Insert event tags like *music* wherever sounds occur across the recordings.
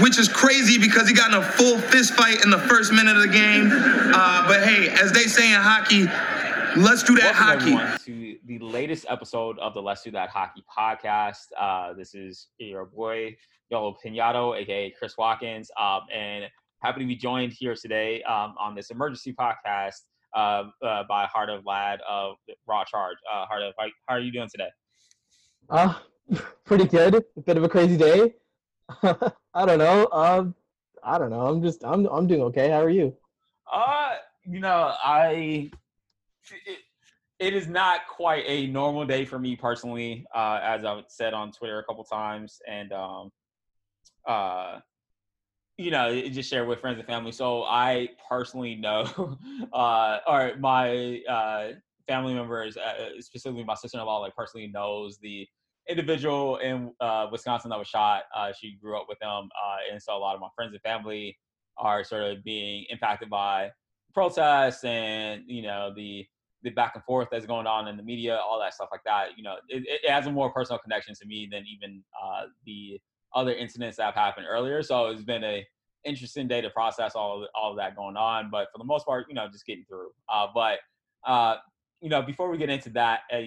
which is crazy because he got in a full fist fight in the first minute of the game. Uh, but hey, as they say in hockey, let's do that Welcome hockey. everyone to the latest episode of the Let's Do That Hockey podcast. Uh, this is your boy Yolo Pinato, aka Chris Watkins, um, and happy to be joined here today um, on this emergency podcast uh, uh, by Hardev Lad of Raw Charge. Uh, Hardev, how, how are you doing today? Uh, *laughs* pretty good. A bit of a crazy day. *laughs* I don't know. Um, I don't know. I'm just I'm I'm doing okay. How are you? Uh, you know, I it, it is not quite a normal day for me personally, uh, as I've said on Twitter a couple times, and um, uh, you know, just share with friends and family. So I personally know, *laughs* uh, or my uh, family members, uh, specifically my sister-in-law, like personally knows the individual in uh, Wisconsin that was shot. Uh, she grew up with him, uh, and so a lot of my friends and family are sort of being impacted by protests and you know the the back and forth that's going on in the media, all that stuff like that. You know, it, it has a more personal connection to me than even uh, the other incidents that have happened earlier. So it's been a interesting day to process all of, all of that going on. But for the most part, you know, just getting through. Uh, but you know, before we get into that, uh,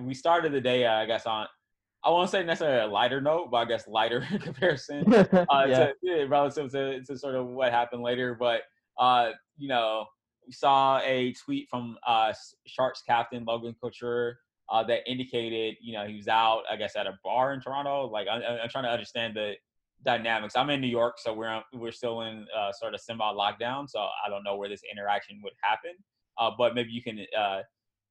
we started the day, uh, I guess, on I won't say necessarily a lighter note, but I guess lighter *laughs* in comparison *laughs* uh, yeah. to, yeah, relative to, to sort of what happened later. But uh, you know, we saw a tweet from uh, Sharks captain Logan Couture uh, that indicated, you know, he was out, I guess, at a bar in Toronto. Like, I, I'm trying to understand the dynamics. I'm in New York, so we're we're still in uh, sort of semi lockdown, so I don't know where this interaction would happen. Uh, but maybe you can uh,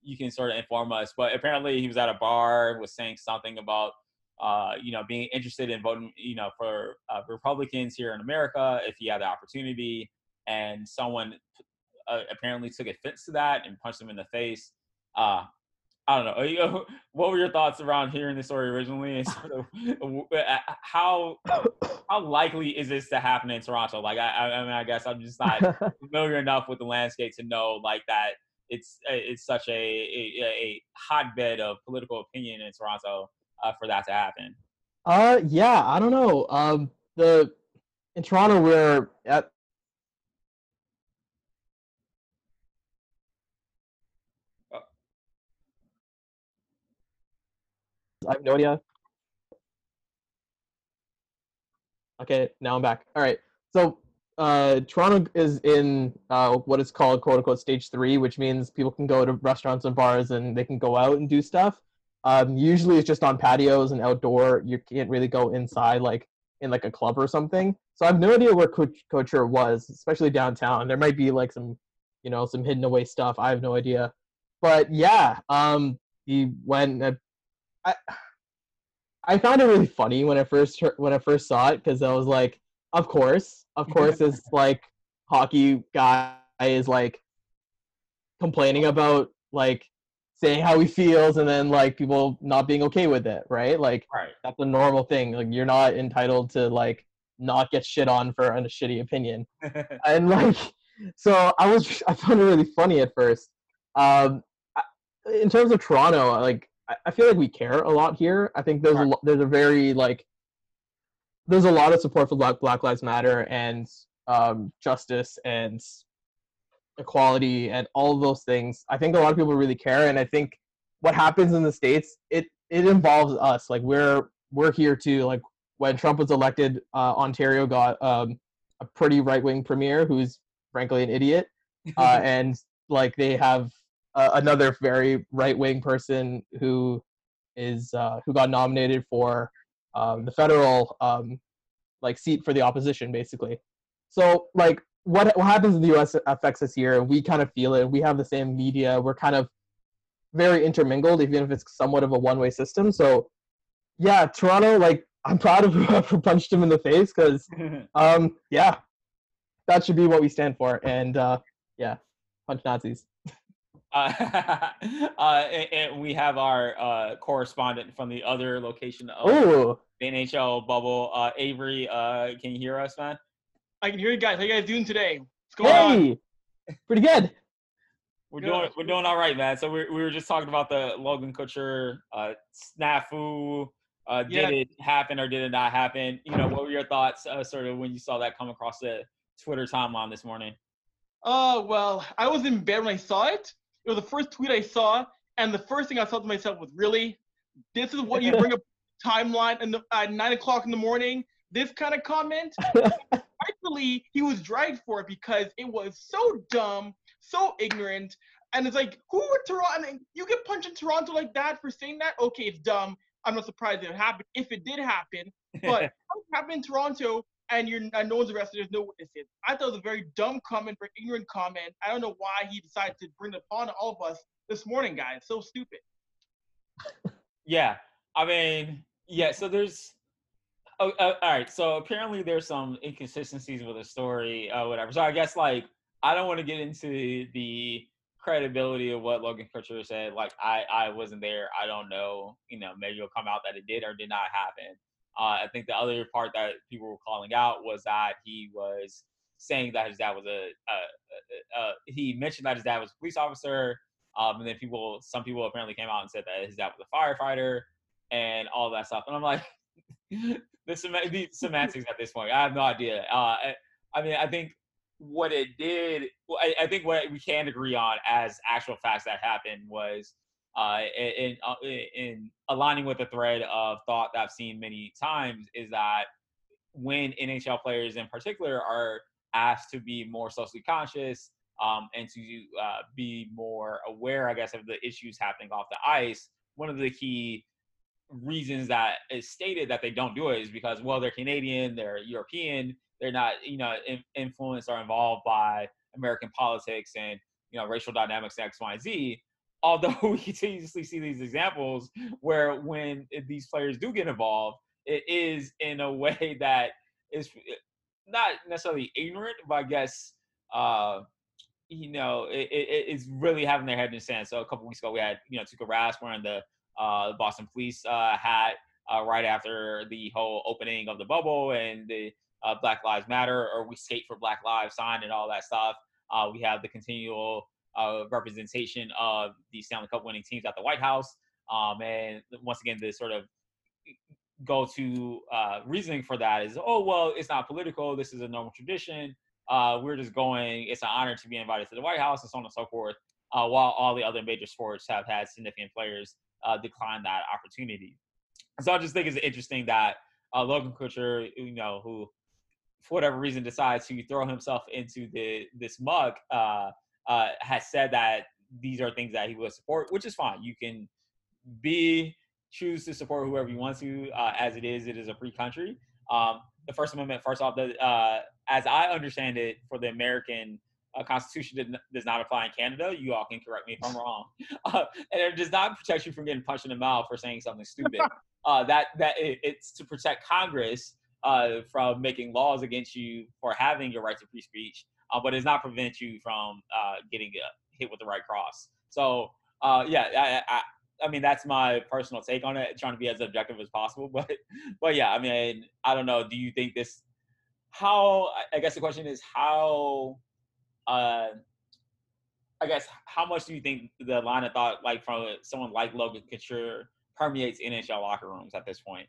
you can sort of inform us. But apparently, he was at a bar, was saying something about uh, you know being interested in voting, you know, for uh, Republicans here in America if he had the opportunity, and someone uh, apparently took offense to that and punched him in the face. Uh, I don't know. *laughs* You What were your thoughts around hearing the story originally, and sort of uh, how how likely is this to happen in Toronto? Like, I, I I mean, I guess I'm just not *laughs* familiar enough with the landscape to know like that it's uh, it's such a a, a hotbed of political opinion in Toronto uh, for that to happen. uh, yeah. I don't know. Um, the in Toronto we're at. I have no idea. Okay, now I'm back. All right. So uh, Toronto is in uh, what is called "quote unquote" stage three, which means people can go to restaurants and bars and they can go out and do stuff. Um, usually, it's just on patios and outdoor. You can't really go inside, like in like a club or something. So I have no idea where Coach Couture was, especially downtown. There might be like some, you know, some hidden away stuff. I have no idea. But yeah, um, he went. Uh, I I found it really funny when I first when I first saw it because I was like, of course, of course, this *laughs* like hockey guy is like complaining about like saying how he feels and then like people not being okay with it, right? Like Right. that's a normal thing. Like you're not entitled to like not get shit on for a shitty opinion *laughs* and like so i was i found it really funny at first um I- in terms of toronto like i I feel like we care a lot here i think there's a Right. lo- there's a very like there's a lot of support for black, black lives matter and um justice and equality and all of those things. I think a lot of people really care and i think what happens in the states it it involves us. Like we're we're here too like when trump was elected uh, ontario got um, a pretty right-wing premier who's frankly an idiot *laughs* uh, and like they have uh, another very right-wing person who is uh, who got nominated for um, the federal um, like seat for the opposition basically. So like what what happens in the us affects us here and we kind of feel it. We have the same media. We're kind of very intermingled even if it's somewhat of a one-way system. So yeah toronto like i'm proud of whoever *laughs* punched him in the face because *laughs* um yeah that should be what we stand for. And uh yeah punch nazis *laughs* Uh, *laughs* uh, and, and we have our uh, correspondent from the other location of oh the NHL bubble, uh, Avry. Uh, can you hear us, man? I can hear you guys. How you guys doing today? What's going on? hey pretty good We're Good. doing we're doing all right, man. So we we were just talking about the Logan Couture uh, snafu Uh, did Yeah. it happen or did it not happen? You know, what were your thoughts, uh, sort of, when you saw that come across the Twitter timeline this morning? Oh well, I was in bed when I saw it. It was the first tweet I saw, and the first thing I thought to myself was, "Really, this is what you bring up timeline and at nine o'clock in the morning? This kind of comment?" *laughs* Rightfully, he was dragged for it because it was so dumb, so ignorant, and it's like, who would Toronto? and You get punched in Toronto like that for saying that? Okay, it's dumb. I'm not surprised it happened. If it did happen, but *laughs* it happened in Toronto, and you're and no one's arrested. There's no witnesses. I thought it was a very dumb comment, very ignorant comment. I don't know why he decided to bring it upon all of us this morning, guys. So stupid. *laughs* Yeah, I mean, yeah. So there's, oh, uh, all right. So apparently there's some inconsistencies with the story, uh, whatever. So I guess like I don't want to get into the credibility of what Logan Couture said. Like I, I wasn't there. I don't know. You know, maybe it'll come out that it did or did not happen. Uh, I think the other part that people were calling out was that he was saying that his dad was a, a, a, a he mentioned that his dad was a police officer. Um, and then people, some people apparently came out and said that his dad was a firefighter and all that stuff. And I'm like, *laughs* the, sem- the semantics at this point, I have no idea. Uh, I, I mean, I think what it did, I, I think what we can agree on as actual facts that happened was uh, in, uh, in aligning with the thread of thought that I've seen many times is that when NHL players in particular are asked to be more socially conscious um, and to uh, be more aware, I guess, of the issues happening off the ice, one of the key reasons that is stated that they don't do it is because, well, they're Canadian, they're European, they're not, you know, in, influenced or involved by American politics and, you know, racial dynamics X, Y, Z. Although *laughs* we continuously see these examples where when these players do get involved, it is in a *laughs* way that is not necessarily ignorant, but I guess uh, you know it, it, it's really having their head in the sand. So a couple weeks ago, we had you know Tuukka Rask wearing the uh, Boston Police uh, hat uh, right after the whole opening of the bubble and the uh, Black Lives Matter or we skate for Black Lives sign and all that stuff. Uh, we have the continual uh, representation of the Stanley Cup winning teams at the White House. Um, and once again, the sort of go to uh, reasoning for that is, oh, well, it's not political. This is a normal tradition. Uh, we're just going, it's an honor to be invited to the White House and so on and so forth. Uh, while all the other major sports have had significant players uh, decline that opportunity. So I just think it's interesting that uh, Logan Couture, you know, who for whatever reason decides to throw himself into the this mug, uh, has said that these are things that he will support, which is fine. You can be choose to support whoever you want to. Uh, as it is, it is a free country. Um, the First Amendment, first off, the, uh, as I understand it, for the American uh, Constitution does not apply in Canada. You all can correct me if I'm *laughs* wrong. Uh, and it does not protect you from getting punched in the mouth for saying something stupid. *laughs* uh, that that it, it's to protect Congress uh, from making laws against you for having your right to free speech, uh, but it does not prevent you from uh, getting uh, hit with the right cross. So uh, yeah, I, I, I mean that's my personal take on it. Trying to be as objective as possible, *laughs* but but yeah, I mean I don't know. Do you think this? How I guess the question is how. Uh, I guess how much do you think the line of thought, like from someone like Logan Couture, permeates NHL locker rooms at this point?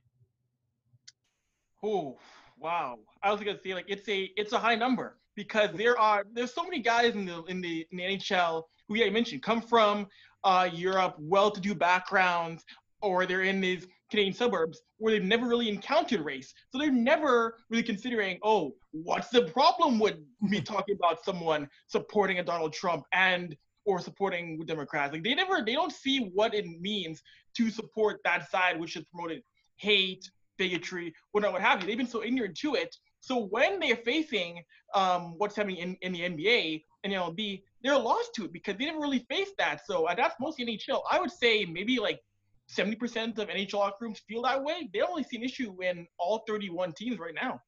Oh, wow. I was gonna say like it's a it's a high number because there are there's so many guys in the in the, in the NHL who yeah, you mentioned come from uh, Europe, well-to-do backgrounds, or they're in these Canadian suburbs where they've never really encountered race. So they're never really considering, oh, what's the problem with me *laughs* talking about someone supporting a Donald Trump and or supporting Democrats? Like they never they don't see what it means to support that side which is promoting hate, bigotry, whatnot, what have you. They've been so ignorant to it. So when they're facing um, what's happening in, in the NBA and MLB, they're lost to it because they never really faced that. So uh, that's mostly NHL. I would say maybe like 70% of NHL locker rooms feel that way. They only see an issue in all 31 teams right now.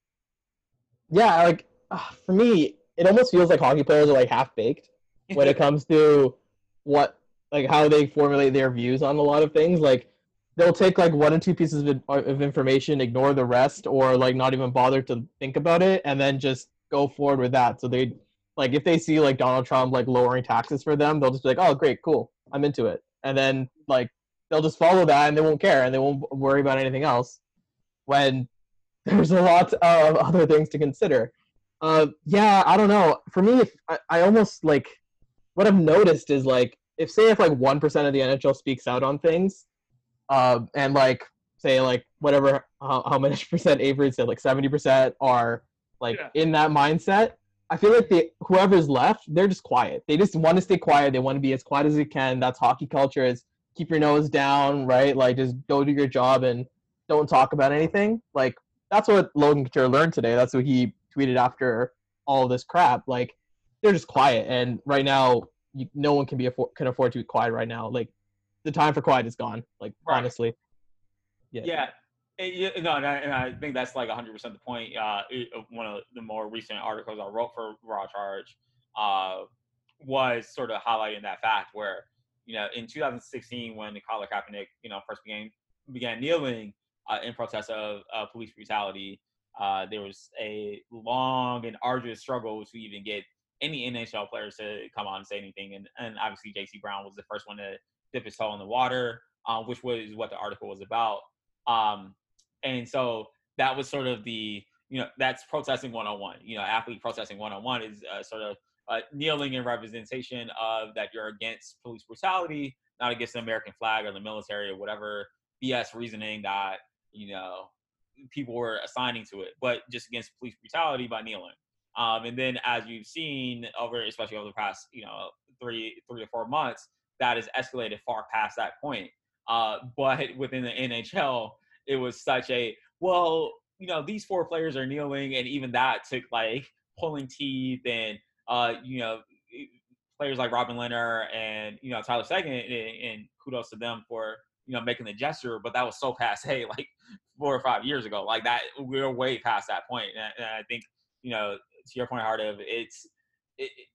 Yeah, like uh, for me, it almost feels like hockey players are like half baked when it *laughs* comes to what like how they formulate their views on a lot of things. Like they'll take like one or two pieces of, of information, ignore the rest, or like not even bother to think about it, and then just go forward with that. So they like if they see like Donald Trump like lowering taxes for them, they'll just be like, oh great, cool, I'm into it, and then like they'll just follow that and they won't care and they won't worry about anything else. When *laughs* there's a lot of other things to consider. Uh, yeah, I don't know. For me, if I, I almost like what I've noticed is like if say if like one percent of the NHL speaks out on things, uh, and like say like whatever uh, how much *laughs* percent Avry said like seventy percent are like Yeah. in that mindset. I feel like the whoever's left, they're just quiet. They just want to stay quiet. They want to be as quiet as they can. That's hockey culture. Is keep your nose down, right? Like just go do your job and don't talk about anything. Like that's what Logan Couture learned today. That's what he tweeted after all this crap. Like they're just quiet, and right now, you, no one can be afford, can afford to be quiet right now. Like the time for quiet is gone. Like Right. honestly, yeah. Yeah. And, yeah, no, and I, and I think that's like 100% the point. Uh, it, one of the more recent articles I wrote for Raw Charge uh, was sort of highlighting that fact where, you know, in 2016, when Colin Kaepernick, you know, first began began kneeling uh, in protest of uh, police brutality, uh, there was a long and arduous struggle to even get any NHL players to come on and say anything. And, and obviously, JT Brown was the first one to dip his toe in the water, uh, which was what the article was about. Um, and so that was sort of the, you know, that's protesting 101. You know, athlete protesting 101 is uh, sort of uh, kneeling in representation of that you're against police brutality, not against the American flag or the military or whatever BS reasoning that, you know, people were assigning to it, but just against police brutality by kneeling. Um, and then as you've seen over, especially over the past, you know, three, three or four months, that has escalated far past that point. Uh, but *laughs* within the NHL, it was such a well, you know, these four players are kneeling, and even that took like pulling teeth and uh, you know, players like Robin Lehner and you know Tyler Seguin, and, and kudos to them for you know making the gesture. But that was so passe, *laughs* like four or five years ago. Like that, we're way past that point, and, and I think you know to your point, of it's it, it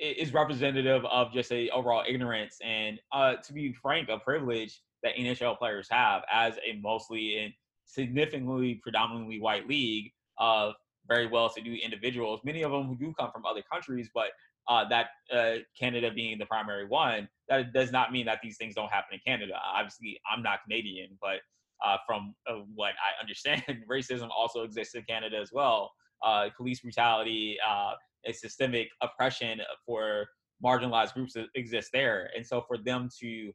is representative of just a overall ignorance and uh, to be frank, a privilege that NHL players have as a mostly and significantly predominantly white league of very well-to-do individuals, many of them who do come from other countries, but uh, that uh, Canada being the primary one, that does not mean that these things don't happen in Canada. Obviously, I'm not Canadian, but uh, from uh, what I *laughs* understand, racism also exists in Canada as well. Uh, police brutality, uh, and systemic oppression for marginalized groups that exist there. And so for them to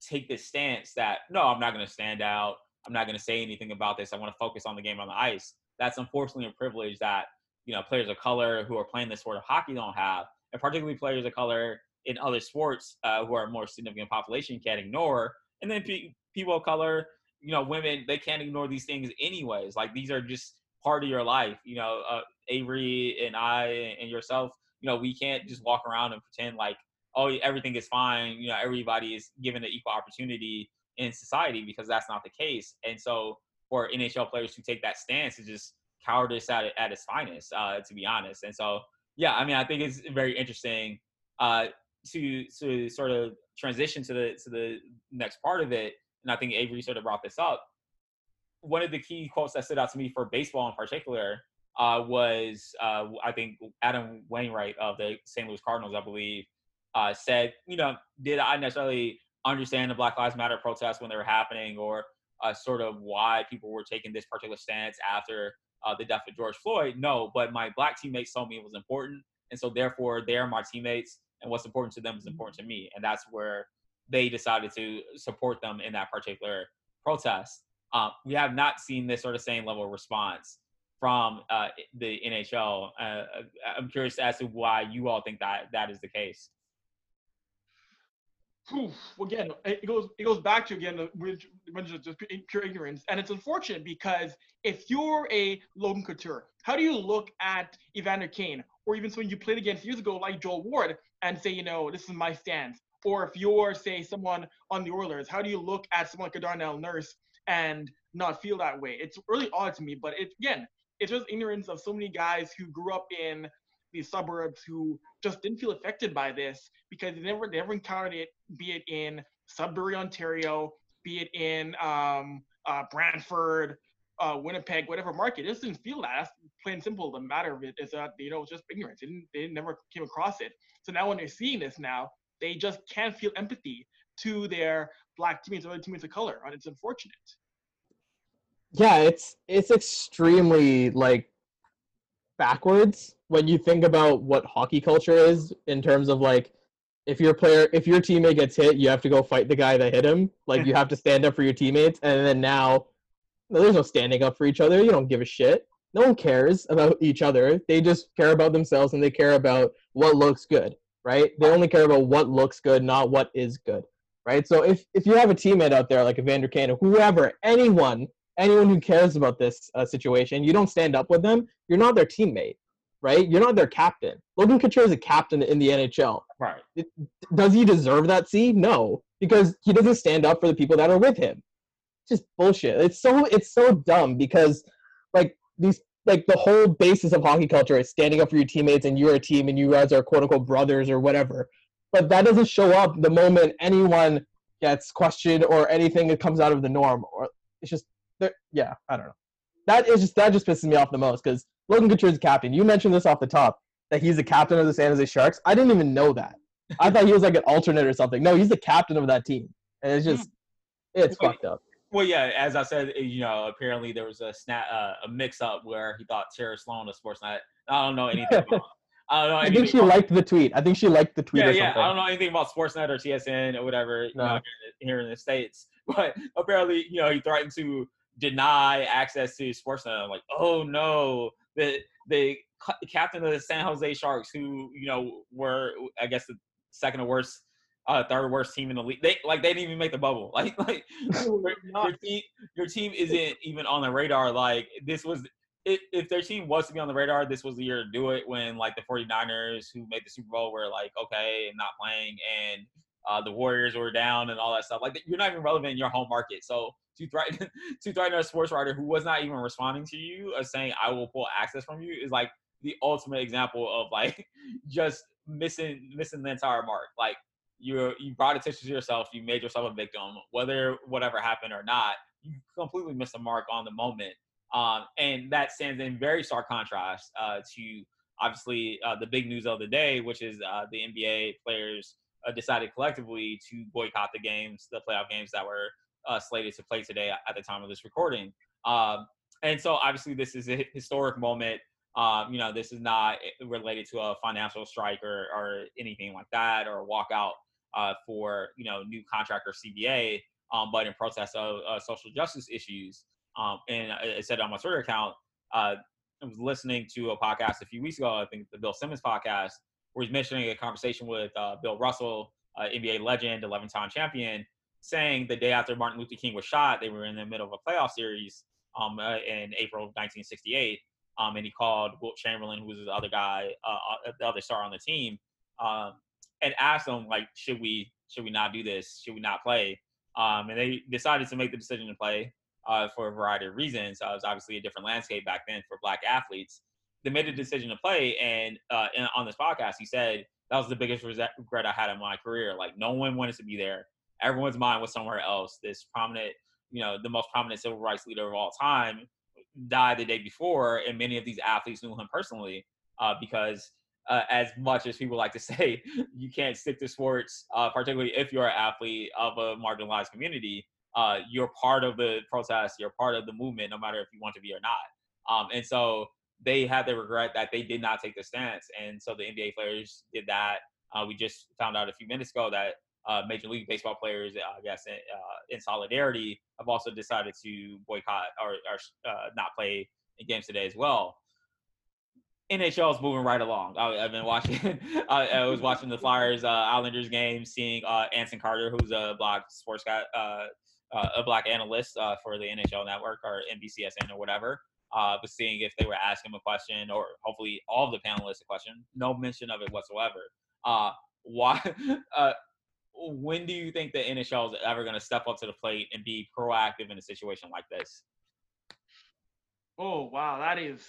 take this stance that, no, I'm not going to stand out. I'm not going to say anything about this. I want to focus on the game on the ice. That's unfortunately a privilege that, you know, players of color who are playing this sport of hockey don't have, and particularly players of color in other sports uh, who are more significant population can't ignore. And then pe- people of color, you know, women, they can't ignore these things anyways. Like these are just part of your life. You know, uh, Avry and I and yourself, you know, we can't just walk around and pretend like, oh, everything is fine. You know, everybody is given an equal opportunity in society because that's not the case. And so for NHL players to take that stance is just cowardice at, at its finest, uh, to be honest. And so, yeah, I mean, I think it's very interesting uh, to to sort of transition to the to the next part of it. And I think Avry sort of brought this up. One of the key quotes that stood out to me for baseball in particular uh, was uh, I think Adam Wainwright of the St. Louis Cardinals, I believe, uh, said, you know, did I necessarily understand the Black Lives Matter protests when they were happening, or uh, sort of why people were taking this particular stance after uh, the death of George Floyd? No, but my black teammates told me it was important, and so therefore they're my teammates, and what's important to them is important to me, and that's where they decided to support them in that particular protest. Uh, we have not seen this sort of same level of response from uh, the NHL. Uh, I'm curious as to why you all think that that is the case. Oof, again, it goes it goes back to again which just, just pure ignorance, and it's unfortunate because if you're a Logan Couture, how do you look at Evander Kane, or even someone you played against years ago like Joel Ward, and say, you know, this is my stance? Or if you're say someone on the Oilers, how do you look at someone like a Darnell Nurse and not feel that way? It's really odd to me, but it again, it's just ignorance of so many guys who grew up in these suburbs who just didn't feel affected by this because they never they never encountered it, be it in Sudbury, Ontario, be it in um, uh, Brantford, uh, Winnipeg, whatever market. It just didn't feel that. That's plain simple. The matter of it is that you know it's just ignorance. They, didn't, they never came across it. So now when they're seeing this now, they just can't feel empathy to their black teammates or other teammates of color. And it's unfortunate. Yeah, it's it's extremely like backwards when you think about what hockey culture is in terms of like if your player if your teammate gets hit, you have to go fight the guy that hit him. Like you have to stand up for your teammates, and then now there's no standing up for each other. You don't give a shit. No one cares about each other. They just care about themselves and they care about what looks good, right? They only care about what looks good, not what is good, right? So if if you have a teammate out there like Evander Kane or whoever, anyone, anyone who cares about this uh, situation, you don't stand up with them. You're not their teammate, right? You're not their captain. Logan Couture is a captain in the NHL. Right. Does he deserve that C? No, because he doesn't stand up for the people that are with him. Just bullshit. It's so it's so dumb because like these like the whole basis of hockey culture is standing up for your teammates and you're a team and you guys are quote unquote brothers or whatever. But that doesn't show up the moment anyone gets questioned or anything that comes out of the norm or it's just yeah, I don't know. That is just that just pisses me off the most because Logan Couture is captain. You mentioned this off the top that he's the captain of the San Jose Sharks. I didn't even know that. I thought he was like an alternate or something. No, he's the captain of that team, and it's just it's Wait. fucked up. Well, yeah, as I said, you know, apparently there was a snap, uh, a mix-up where he thought Tara Slone of Sportsnet. I don't know anything. about, I don't know. I think she about- liked the tweet. I think she liked the tweet Yeah, or yeah. something. I don't know anything about Sportsnet or TSN or whatever. You know, here, in the, here in the states, *laughs* but apparently, you know, he threatened to deny access to Sportsnet. I'm like, oh no, the the captain of the San Jose Sharks, who you know were, I guess, the second or worst, uh, third worst team in the league. They like they didn't even make the bubble. *laughs* Like like your, *laughs* your team, your team isn't even on the radar. Like this was. If, their team was to be on the radar, this was the year to do it when like the 49ers who made the Super Bowl were like, okay, and not playing and uh, the Warriors were down and all that stuff. Like you're not even relevant in your home market. So to threaten *laughs* to threaten a sports writer who was not even responding to you or saying I will pull access from you is like the ultimate example of like *laughs* just missing missing the entire mark. Like you you brought attention to yourself, you made yourself a victim, whether whatever happened or not, you completely missed the mark on the moment. Um, and that stands in very stark contrast uh, to obviously uh, the big news of the day, which is uh, the NBA players uh, decided collectively to boycott the games, the playoff games that were uh, slated to play today at the time of this recording. Um, and so obviously this is a historic moment. Um, you know, this is not related to a financial strike or, or anything like that or a walkout uh, for, you know, new contract or CBA, um, but in protest of social justice issues. Um, and I said on my Twitter account, uh, I was listening to a podcast a few weeks ago, I think the Bill Simmons podcast, where he's mentioning a conversation with uh, Bill Russell, uh, NBA legend, 11 time champion, saying the day after Martin Luther King was shot, they were in the middle of a playoff series um, uh, in April of 1968. Um, and he called Wilt Chamberlain, who was the other guy, uh, uh, the other star on the team, um, and asked him like, should we should we not do this? Should we not play? Um, and they decided to make the decision to play uh, for a variety of reasons. Uh, it was obviously a different landscape back then for black athletes. They made a decision to play, and uh, on this podcast, he said that was the biggest regret I had in my career. Like no one wanted to be there. Everyone's mind was somewhere else. This prominent, you know, the most prominent civil rights leader of all time died the day before, and many of these athletes knew him personally uh, because. Uh, as much as people like to *laughs* say, you can't stick to sports, uh, particularly if you're an athlete of a marginalized community uh, you're part of the protest, you're part of the movement, no matter if you want to be or not. Um, and so they had the regret that they did not take the stance. And so the NBA players did that. Uh, we just found out a few minutes ago that uh, Major League Baseball players, I guess, in, uh, in solidarity, have also decided to boycott or, or uh, not play in games today as well. NHL is moving right along. I, I've been watching. *laughs* I, I was watching the Flyers uh, Islanders game, seeing uh, Anson Carter, who's a black sports guy, uh, uh, a black analyst uh, for the NHL Network or NBCSN or whatever. Uh, was seeing if they were asking a question or hopefully all of the panelists a question. No mention of it whatsoever. Uh, why? *laughs* Uh, when do you think the NHL is ever going to step up to the plate and be proactive in a situation like this? Oh wow, that is.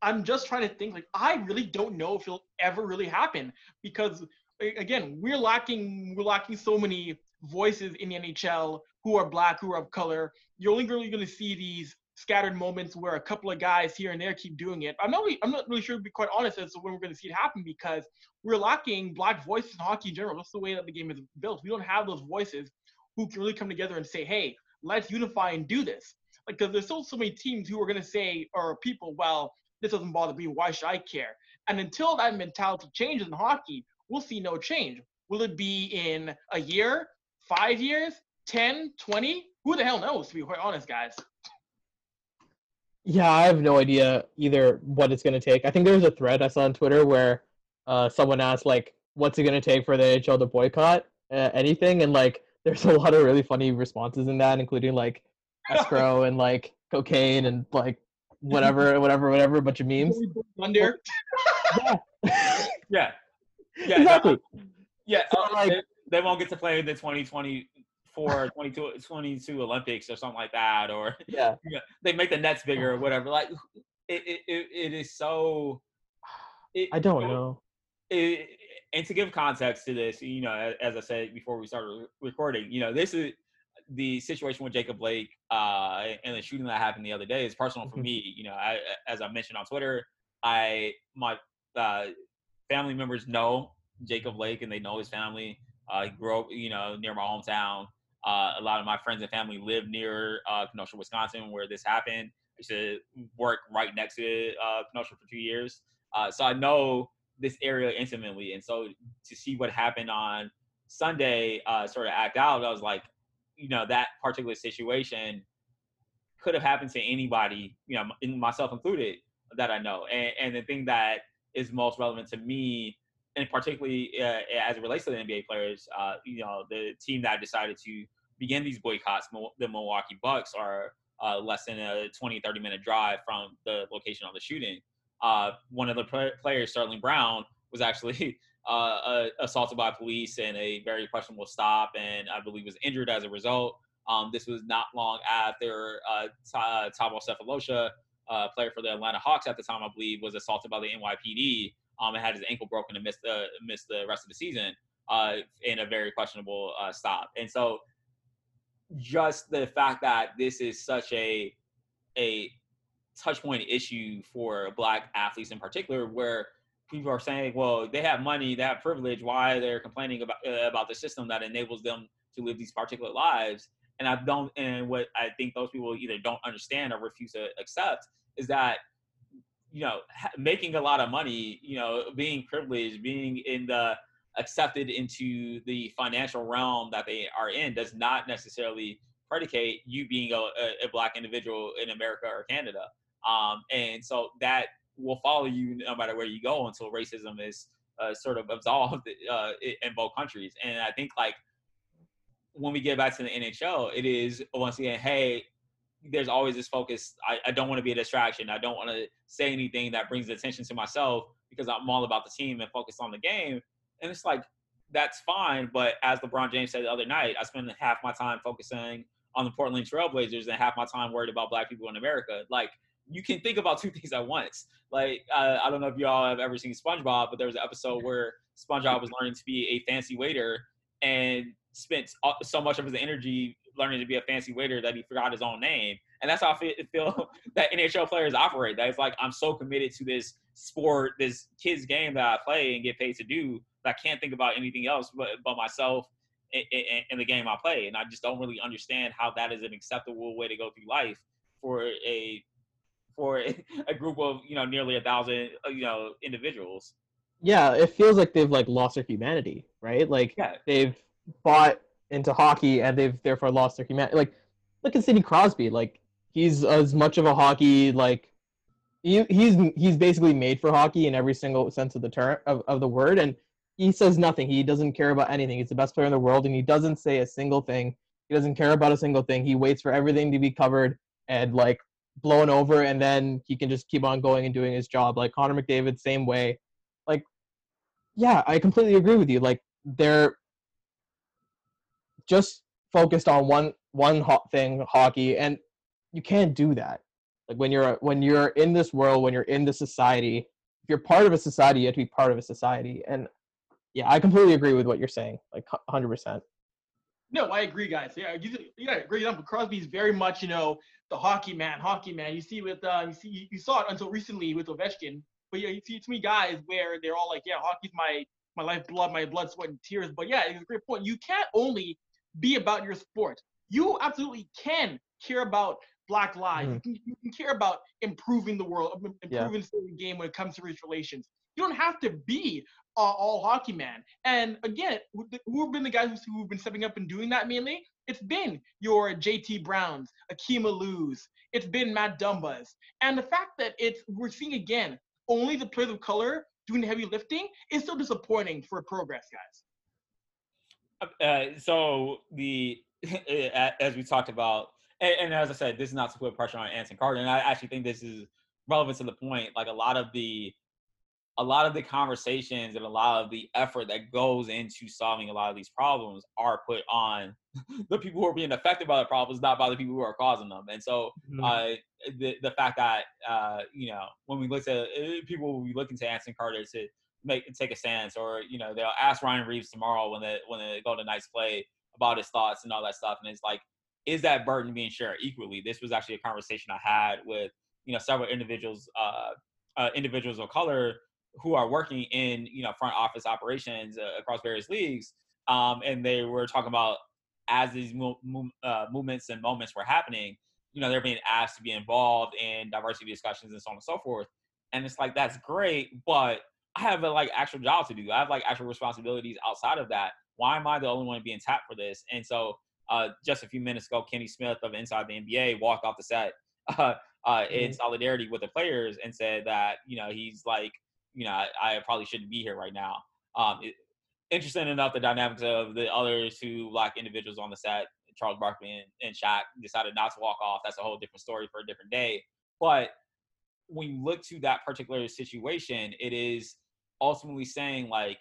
I'm just trying to think. Like, I really don't know if it'll ever really happen because, again, we're lacking. We're lacking so many voices in the NHL who are black, who are of color. You're only really going to see these scattered moments where a couple of guys here and there keep doing it. I'm not really, I'm not really sure to be quite honest as to when we're going to see it happen because we're lacking black voices in hockey in general. That's the way that the game is built. We don't have those voices who can really come together and say, "Hey, let's unify and do this." Like, because there's still so many teams who are going to say, or people, well, this doesn't bother me. Why should I care? And until that mentality changes in hockey, we'll see no change. Will it be in a year, five years, 10, 20? Who the hell knows, to be quite honest, guys? Yeah, I have no idea either what it's going to take. I think there was a thread I saw on Twitter where uh, someone asked, like, what's it going to take for the NHL to boycott uh, anything? And, like, there's *laughs* a lot of really funny responses in that, including, like, *laughs* escrow and, like, cocaine and, like, whatever, whatever, whatever, a bunch of memes. Wonder. *laughs* yeah. yeah. yeah. Exactly. Yeah. Uh, so, uh, like, they, they won't get to play the 2020 for *laughs* 22, 22 Olympics or something like that, or *laughs* yeah, you know, they make the nets bigger or *sighs* whatever. Like it, it, it is so. *sighs* It, I don't you know. know. It, and to give context to this, you know, as I said before we started recording, you know, this is the situation with Jacob Blake uh, and the shooting that happened the other day is personal for mm-hmm. me. You know, I, as I mentioned on Twitter, I my uh, family members know Jacob Blake and they know his family. Uh, he grew up, you know, near my hometown. Uh, a lot of my friends and family live near uh, Kenosha, Wisconsin, where this happened. I used to work right next to uh, Kenosha for two years, uh, so I know this area intimately. And so to see what happened on Sunday uh, sort of act out, I was like, you know, that particular situation could have happened to anybody, you know, myself included, that I know. And, and the thing that is most relevant to me, and particularly uh, as it relates to the NBA players, uh, you know, the team that decided to begin these boycotts, the Milwaukee Bucks, are uh, less than a 20, 30 minute drive from the location of the shooting. Uh, one of the pla- players, Sterling Brown, was actually *laughs* uh, assaulted by police in a very questionable stop, and I believe was injured as a result. Um, this was not long after uh, Thabo Sefolosha, uh, player for the Atlanta Hawks at the time, I believe, was assaulted by the NYPD um, and had his ankle broken and missed the missed the rest of the season uh, in a very questionable uh, stop. And so, just the fact that this is such a a touch point issue for black athletes in particular, where people are saying, well, they have money, they have privilege. Why they're complaining about uh, about the system that enables them to live these particular lives? And I don't. And what I think those people either don't understand or refuse to accept is that you know ha- making a lot of money, you know, being privileged, being in the accepted into the financial realm that they are in does not necessarily predicate you being a, a, a black individual in America or Canada. Um, and so that will follow you no matter where you go until racism is uh, sort of absolved uh, in both countries. And I think like when we get back to the NHL, it is once again, hey, there's always this focus. I, I don't want to be a distraction. I don't want to say anything that brings attention to myself because I'm all about the team and focus on the game. And it's like that's fine, but as LeBron James said the other night, I spend half my time focusing on the Portland Trailblazers and half my time worried about black people in America. Like you can think about two *laughs* things at once. Like uh, I don't know if y'all have ever seen SpongeBob, but there was an episode where SpongeBob was learning to be a fancy waiter and spent so much of his energy learning to be a fancy waiter that he forgot his own name. And that's how I feel, *laughs* that NHL players operate. That it's like I'm so committed to this sport, this kids game that I play and get paid to do that I can't think about anything else but, but myself in, in, in the game I play. And I just don't really understand how that is an acceptable way to go through life for a for a, *laughs* a group of you know nearly a thousand uh, you know individuals. Yeah, it feels like they've like lost their humanity, right? Like Yeah. they've bought into hockey and they've therefore lost their humanity. Like look at Sidney Crosby. Like he's as much of a hockey like he, he's he's basically made for hockey in every single sense of the term of, of the word. And he says nothing. He doesn't care about anything. He's the best player in the world and he doesn't say a single thing. He doesn't care about a single thing. He waits for everything to be covered and like blown over and then he can just keep on going and doing his job. Like connor mcdavid same way. Like yeah i completely agree with you. Like they're just focused on one one hot thing hockey and you can't do that like when you're when you're in this world when you're in the society if you're part of a society you have to be part of a society and yeah i completely agree with what you're saying like hu- 100% No, I agree, guys. Yeah, you, you gotta agree. But Crosby's very much, you know, the hockey man, hockey man. You see with, uh, you see, you saw it until recently with Ovechkin. But yeah, you see too many guys where they're all like, yeah, hockey's my my life blood, my blood, sweat, and tears. But yeah, it's a great point. You can't only be about your sport. You absolutely can care about Black Lives. Mm. You, can, you, can, care about improving the world, improving yeah. the game when it comes to race relations. You don't have to be uh, all hockey man. And again, who have been the guys who've been stepping up and doing that mainly? It's been your JT Browns, Akim Alius. It's been Matt Dumbas. And the fact that it's we're seeing again only the players of color doing the heavy lifting is so disappointing for progress, guys. Uh, so the *laughs* as we talked about, and, and, as I said, this is not to put pressure on Anson Carter, and I actually think this is relevant to the point. Like a lot of the a lot of the conversations and a lot of the effort that goes into solving a lot of these problems are put on *laughs* the people who are being affected by the problems, not by the people who are causing them. And so, mm-hmm. uh, the the fact that uh, you know when we look to uh, people will be looking to Anson Carter to make take a stance, or you know they'll ask Ryan Reaves tomorrow when the when they the Golden Knights play about his thoughts and all that stuff, and it's like, is that burden being shared equally? This was actually a conversation I had with you know several individuals, uh, uh individuals of color who are working in you know front office operations uh, across various leagues, um, and they were talking about as these mo- mo- uh, movements and moments were happening, you know, they're being asked to be involved in diversity discussions and so on and so forth. And it's like that's great, but I have a like actual job to do. I have like actual responsibilities outside of that. Why am I the only one being tapped for this? And so, uh, just a few minutes ago, Kenny Smith of Inside the NBA walked off the set *laughs* uh, uh, in mm-hmm. solidarity with the players and said that you know he's like you know, I, I probably shouldn't be here right now. Um, it, interesting enough, the dynamics of the other two black individuals on the set, Charles Barkley and, and Shaq, decided not to walk off. That's a whole different story for a different day. But when you look to that particular situation, it is ultimately saying like,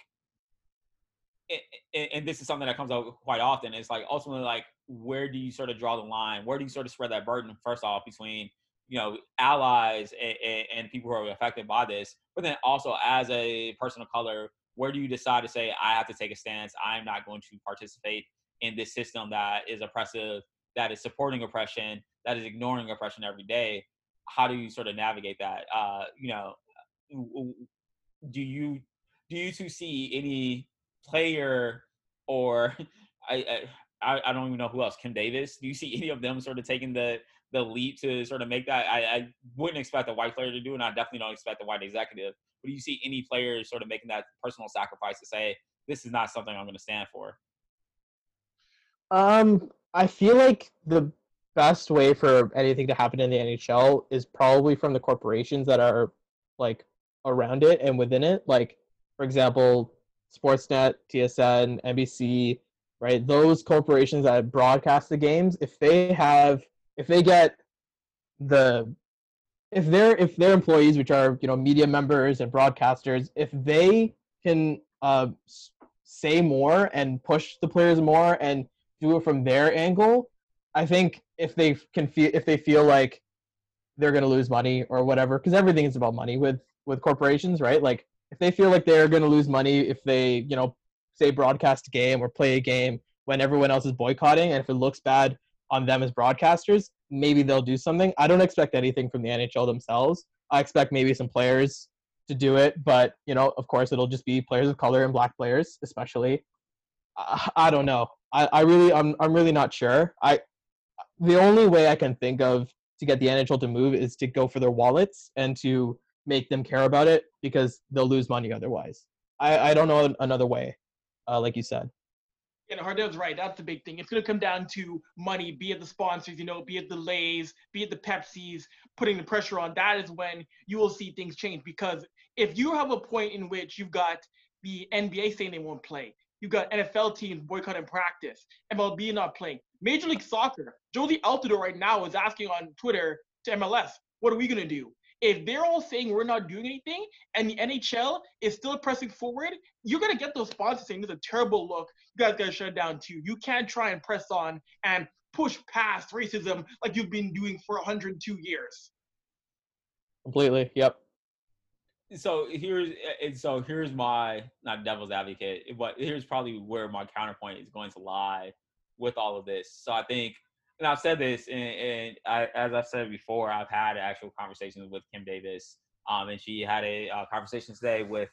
and this is something that comes up quite often. It's like ultimately like, where do you sort of draw the line? Where do you sort of spread that burden first off between you know allies and, and, people who are affected by this but then also as a person of color where do you decide to say i have to take a stance i'm not going to participate in this system that is oppressive that is supporting oppression that is ignoring oppression every day how do you sort of navigate that uh, you know do you do you two see any player or *laughs* I, I I don't even know who else. Kim Davis. Do you see any of them sort of taking the the leap to sort of make that. I, I wouldn't expect a white player to do, and I definitely don't expect a white executive. But do you see any players sort of making that personal sacrifice to say this is not something I'm going to stand for? Um, I feel like the best way for anything to happen in the NHL is probably from the corporations that are like around it and within it. Like, for example, Sportsnet, TSN, NBC, right? Those corporations that broadcast the games, if they have if they get the if their if their employees, which are you know media members and broadcasters, if they can uh, say more and push the players more and do it from their angle, I think if they can feel if they feel like they're going to lose money or whatever, because everything is about money with with corporations, right? Like if they feel like they're going to lose money if they you know say broadcast a game or play a game when everyone else is boycotting, and if it looks bad on them as broadcasters, maybe they'll do something. I don't expect anything from the NHL themselves. I expect maybe some players to do it, but you know, of course, it'll just be players of color and black players, especially. I, I don't know. I, I really, I'm, I'm really not sure. I, the only way I can think of to get the NHL to move is to go for their wallets and to make them care about it because they'll lose money otherwise. I, I don't know another way, uh, like you said and Hardev's right. That's the big thing. It's going to come down to money, be it the sponsors, you know, be it the Lays, be it the Pepsis, putting the pressure on. That is when you will see things change. Because if you have a point in which you've got the NBA saying they won't play, you've got NFL teams boycotting practice, MLB not playing, Major League Soccer, Jozy Altidore right now is asking on Twitter to MLS, what are we going to do? If they're all saying we're not doing anything and the NHL is still pressing forward, you're gonna get those sponsors saying this is a terrible look. You guys gotta shut down too. You can't try and press on and push past racism like you've been doing for 102 years. Completely. Yep. So here's so here's my not devil's advocate, but here's probably where my counterpoint is going to lie with all of this. So I think, and I've said this, and, and I, as I've said before, I've had actual conversations with Kim Davis, um, and she had a uh, conversation today with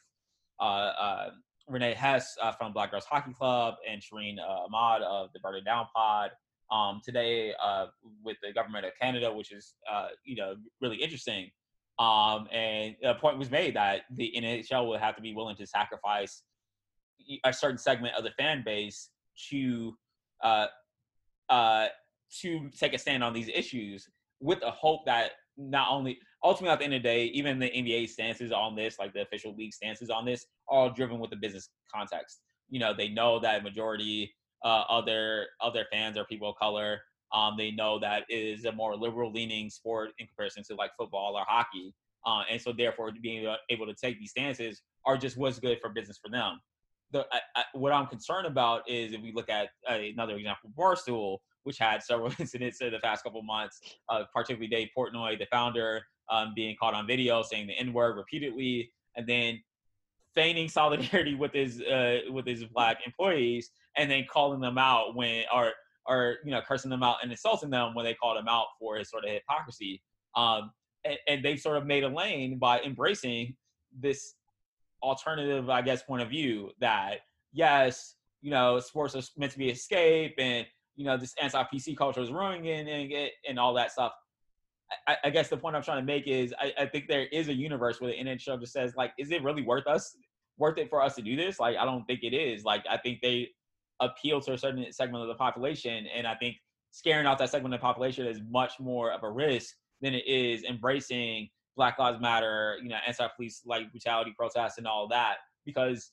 uh, uh, Renee Hess uh, from Black Girls Hockey Club and Shireen uh, Ahmed of the Burning Down Pod. Um, today, uh, with the government of Canada, which is you know really interesting, um, and a point was made that the NHL will have to be willing to sacrifice a certain segment of the fan base to to take a stand on these issues with the hope that not only ultimately at the end of the day, even the NBA stances on this, like the official league stances on this, are all driven with the business context. You know, they know that majority uh, their fans are people of color. Um, they know that it is a more liberal leaning sport in comparison to like football or hockey. Uh, and so therefore being able to take these stances are just what's good for business for them the I, I, what I'm concerned about is if we look at uh, another example, Barstool, which had several *laughs* incidents in the past couple months, uh, particularly Dave Portnoy, the founder, um, being caught on video saying the N word repeatedly, and then feigning *laughs* solidarity with his uh, with his black employees, and then calling them out when or or you know cursing them out and insulting them when they called him out for his sort of hypocrisy. Um, and, and they've sort of made a lane by embracing this alternative, I guess, point of view that yes, you know, sports are meant to be escape, and you know, this anti-PC culture is ruining it and all that stuff. I, I, guess the point I'm trying to make is I, I, think there is a universe where the NHL just says like, is it really worth us, worth it for us to do this? Like, I don't think it is. Like, I think they appeal to a certain segment of the population, and I think scaring out that segment of the population is much more of a risk than it is embracing Black Lives Matter, you know, anti-police like brutality protests and all that, because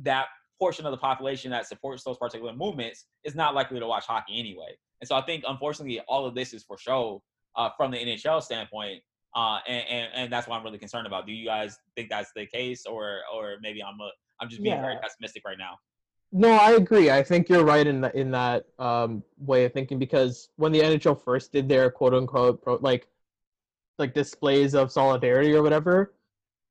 that portion of the population that supports those particular movements is not likely to watch hockey anyway. And so I think, unfortunately, all of this is for show uh, from the NHL standpoint, uh, and, and, and that's what I'm really concerned about. Do you guys think that's the case, or or maybe I'm a, I'm just being yeah. very pessimistic right now? No, I agree. I think you're right in the, in that um, way of thinking because when the NHL first did their quote unquote pro, like like displays of solidarity or whatever,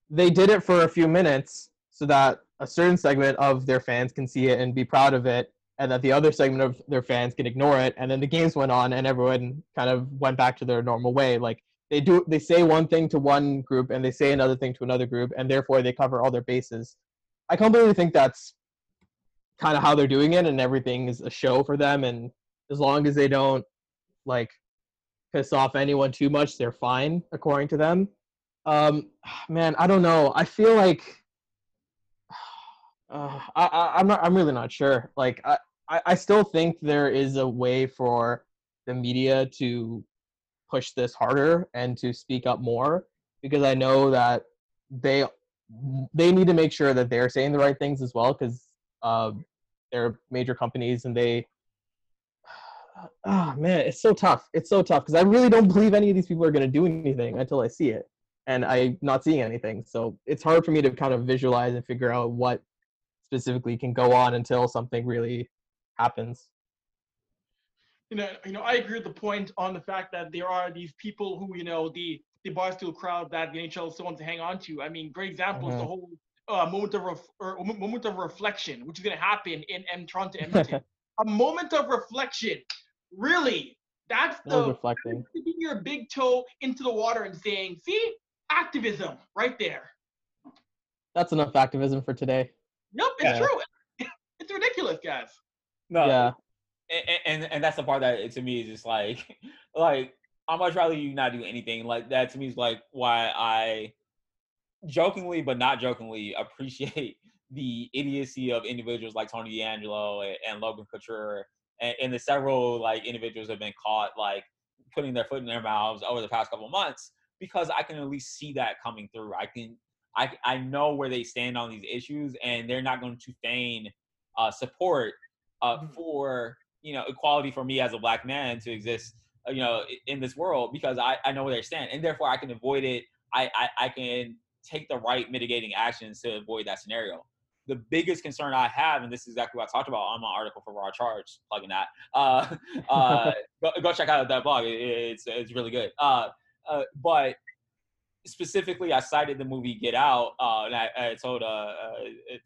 they did it for a few minutes so that a certain segment of their fans can see it and be proud of it, and that the other segment of their fans can ignore it. And then the games went on, and everyone kind of went back to their normal way. Like they do, they say one thing to one group and they say another thing to another group, and therefore they cover all their bases. I completely think that's kind of how they're doing it, and everything is a show for them. And as long as they don't like piss off anyone too much, they're fine, according to them. Um, *sighs* man, I don't know. I feel like uh, I, I'm not. I'm really not sure. Like, I, I still think there is a way for the media to push this harder and to speak up more because I know that they they need to make sure that they're saying the right things as well because uh, they're major companies and they oh man, it's so tough. It's so tough because I really don't believe any of these people are going to do anything until I see it, and I'm not seeing anything. So it's hard for me to kind of visualize and figure out what specifically can go on until something really happens. You know, you know, I agree with the point on the fact that there are these people who, you know, the the barstool crowd that the NHL still wants to hang on to. I mean, great example mm-hmm. is the whole uh, moment of ref- or moment of reflection, which is going to happen in, in Toronto, Edmonton. *laughs* a moment of reflection Really, that's the reflecting. Sticking your big toe into the water and saying, "See, activism right there." That's enough activism for today. Nope, it's yeah. true. *laughs* It's ridiculous, guys. No. Yeah. And, and, and that's the part that to me is just like *laughs* like I much rather you not do anything like that. To me is like why I jokingly but not jokingly appreciate *laughs* the idiocy of individuals like Tony DeAngelo and, and Logan Couture and, and the several like individuals have been caught like putting their foot in their mouths over the past couple months because I can at least see that coming through. I can I I know where they stand on these issues, and they're not going to feign uh, support uh, mm-hmm. for you know equality for me as a black man to exist uh, you know in this world because I I know where they stand, and therefore I can avoid it. I I, I can take the right mitigating actions to avoid that scenario the biggest concern I have, and this is exactly what I talked about on my article for Raw Charge, plugging that. Uh, *laughs* uh, *laughs* go, go, check out that blog. It, it's it's really good. Uh, uh, but specifically, I cited the movie Get Out, uh, and I, I told uh,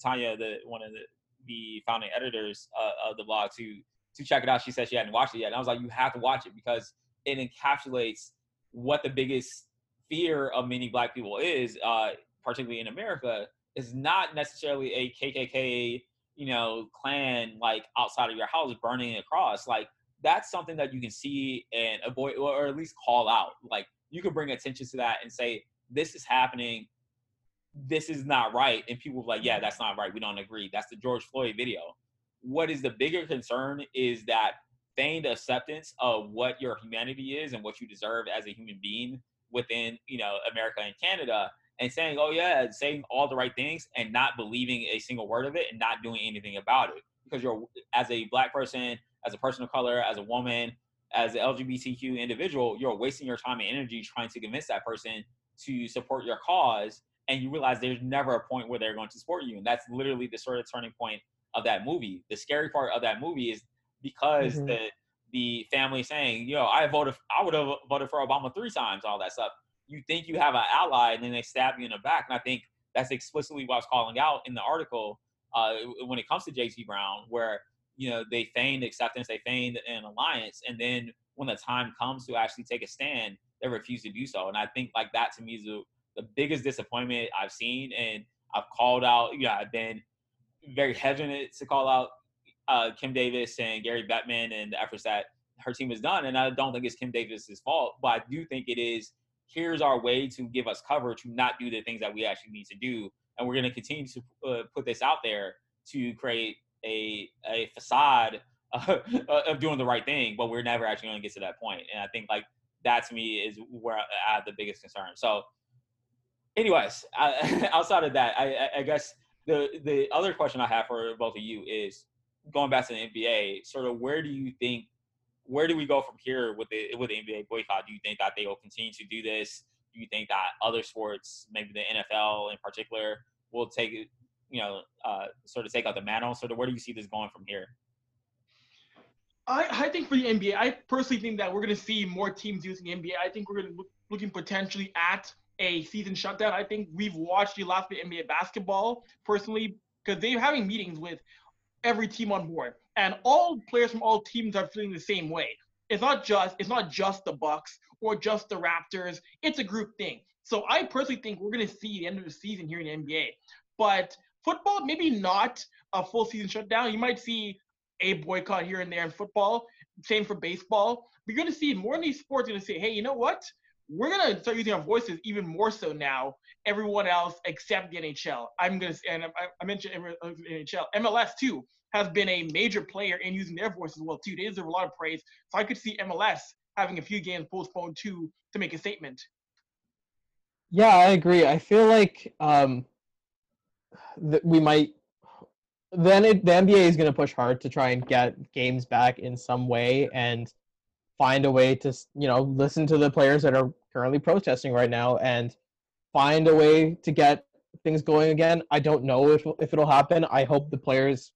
Tanya, the one of the, the founding editors of the blog, to to check it out. She said she hadn't watched it yet, and I was like, you have to watch it because it encapsulates what the biggest fear of many black people is, uh, particularly in America, is not necessarily a KKK, you know, clan like outside of your house burning a cross. Like that's something that you can see and avoid, or at least call out. Like you can bring attention to that and say, this is happening. This is not right. And people like, yeah, that's not right. We don't agree. That's the George Floyd video. What is the bigger concern is that feigned acceptance of what your humanity is and what you deserve as a human being within, you know, America and Canada and saying, oh, yeah, saying all the right things and not believing a single word of it and not doing anything about it. Because you're, as a black person, as a person of color, as a woman, as an LGBTQ individual, you're wasting your time and energy trying to convince that person to support your cause. And you realize there's never a point where they're going to support you. And that's literally the sort of turning point of that movie. The scary part of that movie is because mm-hmm. the the family saying, you know, I voted, I would have voted for Obama three times, all that stuff. You think you have an ally, and then they stab you in the back. And I think that's explicitly what I was calling out in the article uh, when it comes to JT Brown, where you know they feigned acceptance, they feigned an alliance, and then when the time comes to actually take a stand, they refuse to do so. And I think like that to me is the, the biggest disappointment I've seen. And I've called out, You know, I've been very hesitant to call out uh, Kim Davis and Gary Bettman and the efforts that her team has done. And I don't think it's Kim Davis's fault, but I do think it is. Here's our way to give us cover to not do the things that we actually need to do, and we're going to continue to uh, put this out there to create a a facade of, *laughs* of doing the right thing, but we're never actually going to get to that point. And I think like that to me is where I have the biggest concern. So, anyways, *laughs* I, outside of that, I, I guess the the other question I have for both of you is going back to the NBA. Sort of where do you think where do we go from here with the with the NBA boycott? Do you think that they will continue to do this? Do you think that other sports, maybe the NFL in particular, will take you know uh, sort of take out the mantle? Sort of where do you see this going from here? I, I think for the NBA, I personally think that we're going to see more teams using NBA. I think we're going to look, looking potentially at a season shutdown. I think we've watched the last bit of NBA basketball personally because they're having meetings with every team on board, and all players from all teams are feeling the same way. It's not just it's not just the Bucks or just the Raptors. It's a group thing. So I personally think we're going to see the end of the season here in the NBA. But football, maybe not a full season shutdown. You might see a boycott here and there in football. Same for baseball. We're going to see more in these sports going to say, hey, you know what? We're going to start using our voices even more so now. Everyone else except the NHL. I'm going to, and I, I mentioned NHL. MLS too has been a major player in using their voice as well too. They deserve a lot of praise. So I could see MLS having a few games postponed too to make a statement. Yeah, I agree. I feel like um, that we might then it, the NBA is going to push hard to try and get games back in some way and find a way to you know listen to the players that are currently protesting right now and find a way to get things going again. I don't know if if it'll happen. I hope the players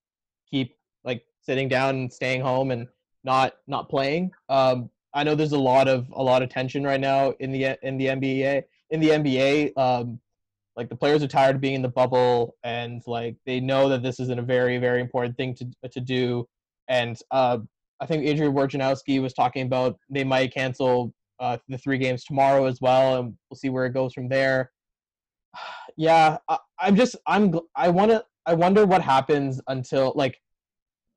keep like sitting down and staying home and not not playing. Um, I know there's a lot of a lot of tension right now in the in the NBA in the NBA. Um, like the players are tired of being in the bubble and like they know that this isn't a very very important thing to to do and uh, I think Adrian Wojnarowski was talking about they might cancel uh, the three games tomorrow as well and we'll see where it goes from there *sighs* yeah I, I'm just I'm I want to I wonder what happens until like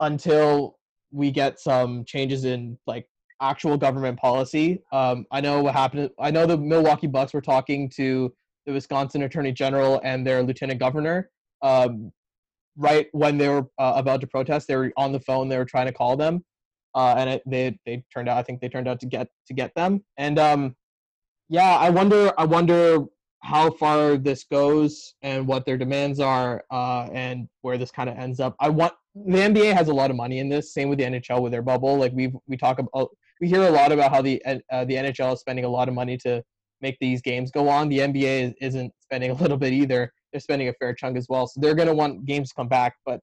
until we get some changes in like actual government policy. Um, I know what happened. I know the Milwaukee Bucks were talking to the Wisconsin Attorney General and their Lieutenant Governor. Um, right when they were uh, about to protest, they were on the phone. They were trying to call them, uh, and it, they they turned out. I think they turned out to get to get them. And um, yeah, I wonder. I wonder how far this goes and what their demands are, uh, and where this kind of ends up. I want the NBA has a lot of money in this. Same with the NHL with their bubble. Like we we talk about, we hear a lot about how the uh, the NHL is spending a lot of money to make these games go on. The NBA isn't spending a little bit either. They're spending a fair chunk as well. So they're going to want games to come back. But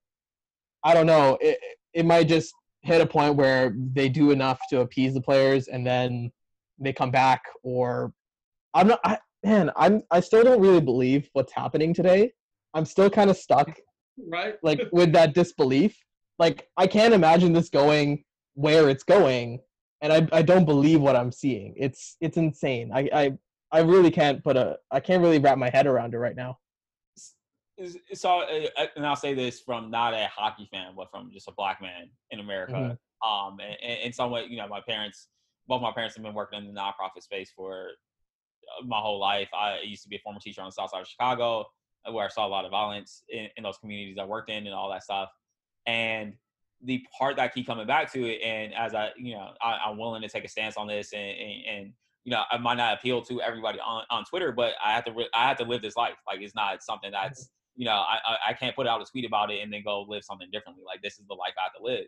I don't know. It, it might just hit a point where they do enough to appease the players and then they come back or I'm not I, man, I'm I still don't really believe what's happening today. I'm still kind of stuck right like *laughs* with that disbelief. Like I can't imagine this going where it's going, and I I don't believe what I'm seeing. It's it's insane. I I I really can't put a I can't really wrap my head around it right now. So, uh, and I'll say this from not a hockey fan, but from just a black man in America. Mm-hmm. Um, and in some way, you know, my parents, both my parents have been working in the nonprofit space for uh, my whole life. I used to be a former teacher on the south side of Chicago, uh, where I saw a lot of violence in, in those communities I worked in and all that stuff. And the part that I keep coming back to it, and as I, you know, I, am willing to take a stance on this, and, and, and, you know, I might not appeal to everybody on, on Twitter, but I have to, I have to live this life. Like it's not something that's, you know, I, I can't put out a tweet about it and then go live something differently. Like this is the life I have to live.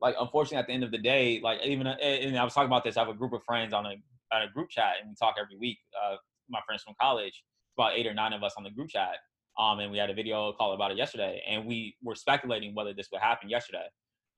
Like unfortunately, at the end of the day, like even and I was talking about this. I have a group of friends on a on a group chat, and we talk every week. Uh, my friends from college, about eight or nine of us on the group chat. Um, and we had a video call about it yesterday, and we were speculating whether this would happen yesterday.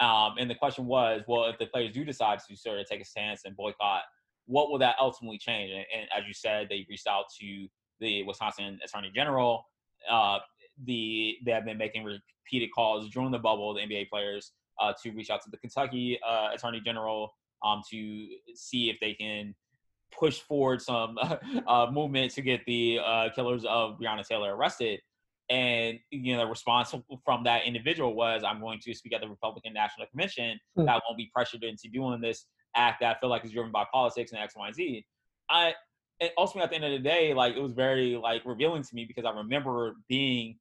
Um, and the question was, well, if the players do decide to sort of take a stance and boycott, what will that ultimately change? And, and as you said, they reached out to the Wisconsin Attorney General. Uh, the they have been making repeated calls during the bubble, the NBA players, uh, to reach out to the Kentucky uh, Attorney General um, to see if they can push forward some *laughs* uh, movement to get the uh, killers of Breonna Taylor arrested. And you know, the response from that individual was, "I'm going to speak at the Republican National Convention. Mm. That won't be pressured into doing this act that I feel like is driven by politics and X, Y, and Z." I and ultimately at the end of the day, like it was very like revealing to me because I remember being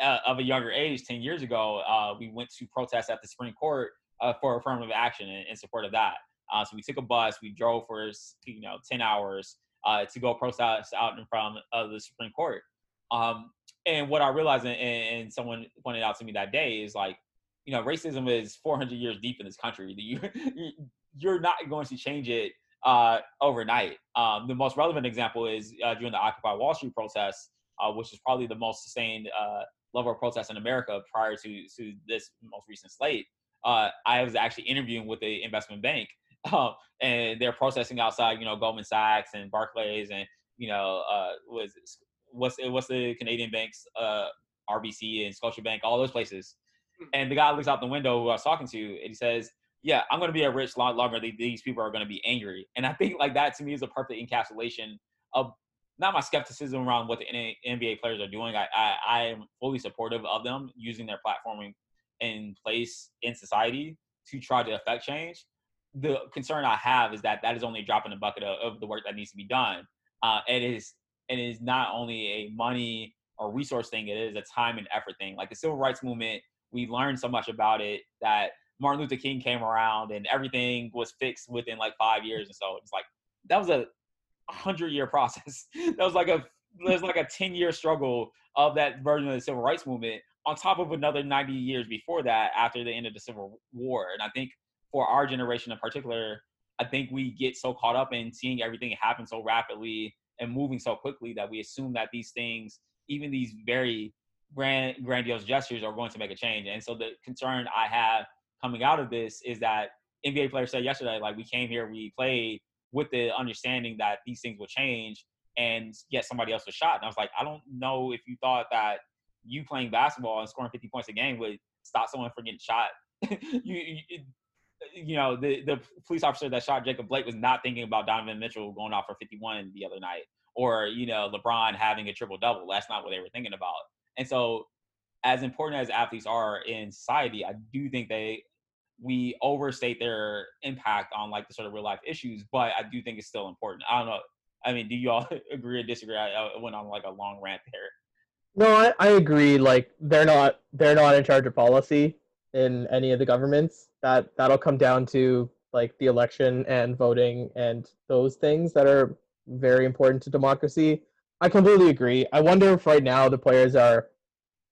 uh, of a younger age, 10 years ago, uh, we went to protest at the Supreme Court uh, for affirmative action in, in support of that. Uh, so we took a bus, we drove for you know 10 hours uh, to go protest out in front of the Supreme Court. Um, and what I realized, and, and, someone pointed out to me that day, is like, you know, racism is 400 years deep in this country. *laughs* You, you're not going to change it uh, overnight. Um, the most relevant example is during the Occupy Wall Street protests, which is probably the most sustained level of protest in America prior to to this most recent slate. Uh, I was actually interviewing with the investment bank, *laughs* um, and they're protesting outside, you know, Goldman Sachs and Barclays, and you know, uh, was what's what's the Canadian banks, uh, RBC and Scotiabank, all those places. Hmm. And the guy looks out the window who I was talking to, and he says, "Yeah, I'm to be a rich lot longer. These people are to be angry." And I think like that to me is a perfect encapsulation of not my skepticism around what the NBA players are doing. I, I, I am fully supportive of them using their platforming in place in society to try to affect change. The concern I have is that that is only a drop in the bucket of, of the work that needs to be done. Uh, it is it is not only a money or resource thing; it is a time and effort thing. Like the civil rights movement, we learned so much about it that Martin Luther King came around and everything was fixed within like five years, and so. It's like that was a hundred year *laughs* process. that was like a there's like a 10 year struggle of that version of the civil rights movement on top of another 90 years before that after the end of the civil war. And i think for our generation in particular i think we get so caught up in seeing everything happen so rapidly and moving so quickly that we assume that these things even these very grand grandiose gestures are going to make a change. And so the concern i have coming out of this is that nba players said yesterday like we came here we played with the understanding that these things will change and get somebody else a shot. And I was like, I don't know if you thought that you playing basketball and scoring 50 points a game would stop someone from getting shot. *laughs* you, you, you know, the, the police officer that shot Jacob Blake was not thinking about Donovan Mitchell going off for 51 the other night or, you know, LeBron having a triple double. That's not what they were thinking about. And so, as important as athletes are in society, I do think they we overstate their impact on like the sort of real life issues, but I do think it's still important. I don't know. I mean, do you all *laughs* agree or disagree? I, I went on like a long rant there. No, I, I agree. Like they're not they're not in charge of policy in any of the governments. That that'll come down to like the election and voting and those things that are very important to democracy. I completely agree. I wonder if right now the players are.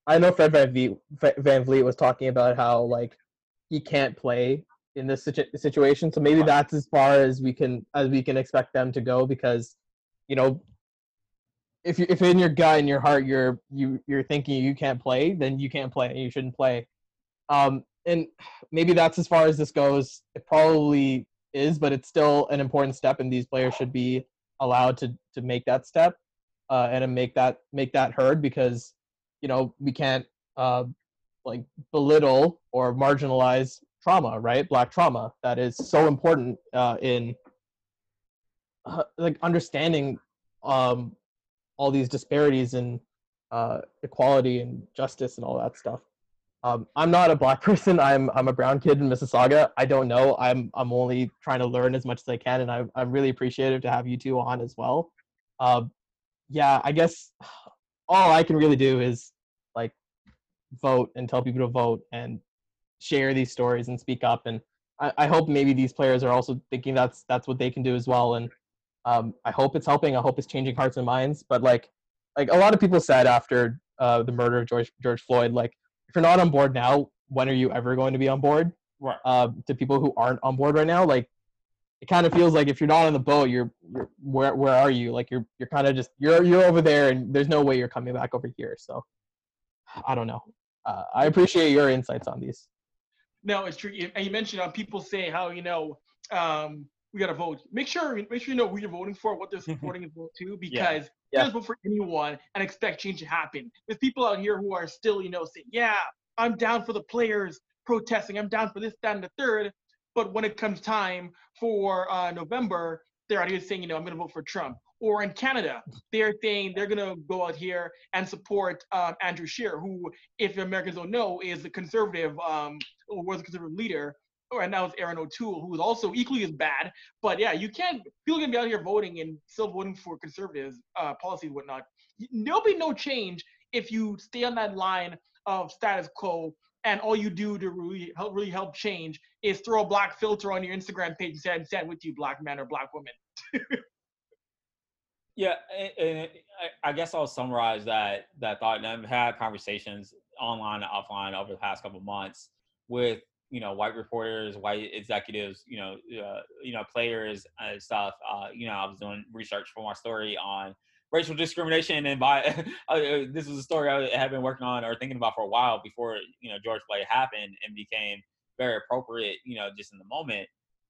I know Fred VanVleet, Van Vliet was talking about how like he can't play in this situ- situation. So maybe that's as far as we can as we can expect them to go because, you know, if you if in your gut and your heart you're you you're thinking you can't play, then you can't play and you shouldn't play. Um, and maybe that's as far as this goes. It probably is, but it's still an important step, and these players should be allowed to to make that step uh, and to make that make that heard because you know we can't uh, like belittle or marginalize trauma, right? Black trauma that is so important uh, in uh, like understanding um, all these disparities in uh, equality and justice and all that stuff. Um, I'm not a black *laughs* person. I'm I'm a brown kid in Mississauga. I don't know. I'm I'm only trying to learn as much as I can, and I'm I'm really appreciative to have you two on as well. Uh, yeah, I guess *sighs* all I can really do is vote and tell people to vote and share these stories and speak up. And I, I hope maybe these players are also thinking that's that's what they can do as well. And um, I hope it's helping. I hope it's changing hearts and minds. But like like a lot of people said after uh, the murder of George George Floyd, like if you're not on board now, when are you ever going to be on board? Right. Uh, to people who aren't on board right now, like it kind of feels like if you're not on the boat, you're, you're where where are you? Like you're you're kind of just you're you're over there, and there's no way you're coming back over here. So I don't know. Uh, I appreciate your insights on these. No, it's true. And you mentioned uh, people say how you know um, we got to vote. Make sure make sure you know who you're voting for, what they're *laughs* supporting as well too, because Yeah. just vote for anyone and expect change to happen. There's people out here who are still you know saying, yeah, I'm down for the players protesting. I'm down for this, that, and the third. But when it comes time for uh, November, they're out here saying, you know, I'm going to vote for Trump. Or in Canada, they're saying they're going to go out here and support um, Andrew Scheer, who, if Americans don't know, is the conservative, um, or was a conservative leader. And now it's Erin O'Toole, who is also equally as bad. But yeah, you can't. People can be out here voting and still voting for conservatives uh, policies whatnot. There'll be no change if you stay on that line of status quo and all you do to really help really help change is throw a black filter on your Instagram page and say, I "Stand with you, black man or black woman." *laughs* Yeah, and, I, guess I'll summarize that that thought. And I've had conversations online and offline over the past couple months with you know white reporters, white executives, you know, uh, you know players and stuff. Uh, you know, I was doing research for my story on racial discrimination, and by *laughs* uh, this was a story I had been working on or thinking about for a while before you know George Floyd happened and became very appropriate, you know, just in the moment.